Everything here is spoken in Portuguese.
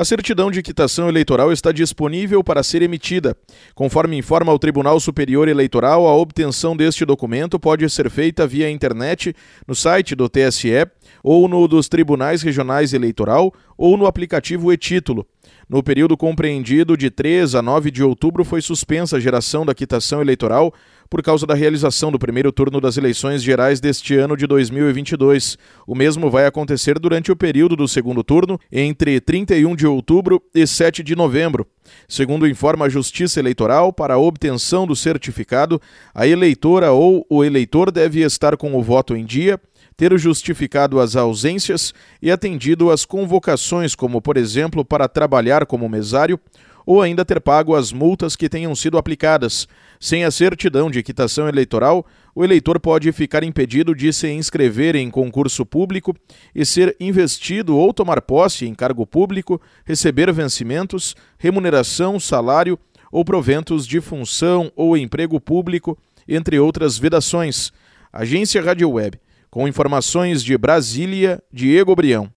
A certidão de quitação eleitoral está disponível para ser emitida. Conforme informa o Tribunal Superior Eleitoral, a obtenção deste documento pode ser feita via internet, no site do TSE, ou no dos Tribunais Regionais Eleitoral, ou no aplicativo e-Título. No período compreendido de 3 a 9 de outubro, foi suspensa a geração da quitação eleitoral por causa da realização do primeiro turno das eleições gerais deste ano de 2022. O mesmo vai acontecer durante o período do segundo turno, entre 31 de outubro e 7 de novembro. Segundo informa a Justiça Eleitoral, para a obtenção do certificado, a eleitora ou o eleitor deve estar com o voto em dia ter justificado as ausências e atendido às convocações, como, por exemplo, para trabalhar como mesário, ou ainda ter pago as multas que tenham sido aplicadas. Sem a certidão de quitação eleitoral, o eleitor pode ficar impedido de se inscrever em concurso público e ser investido ou tomar posse em cargo público, receber vencimentos, remuneração, salário ou proventos de função ou emprego público, entre outras vedações. Agência Rádio Web com informações de Brasília, Diego Brião.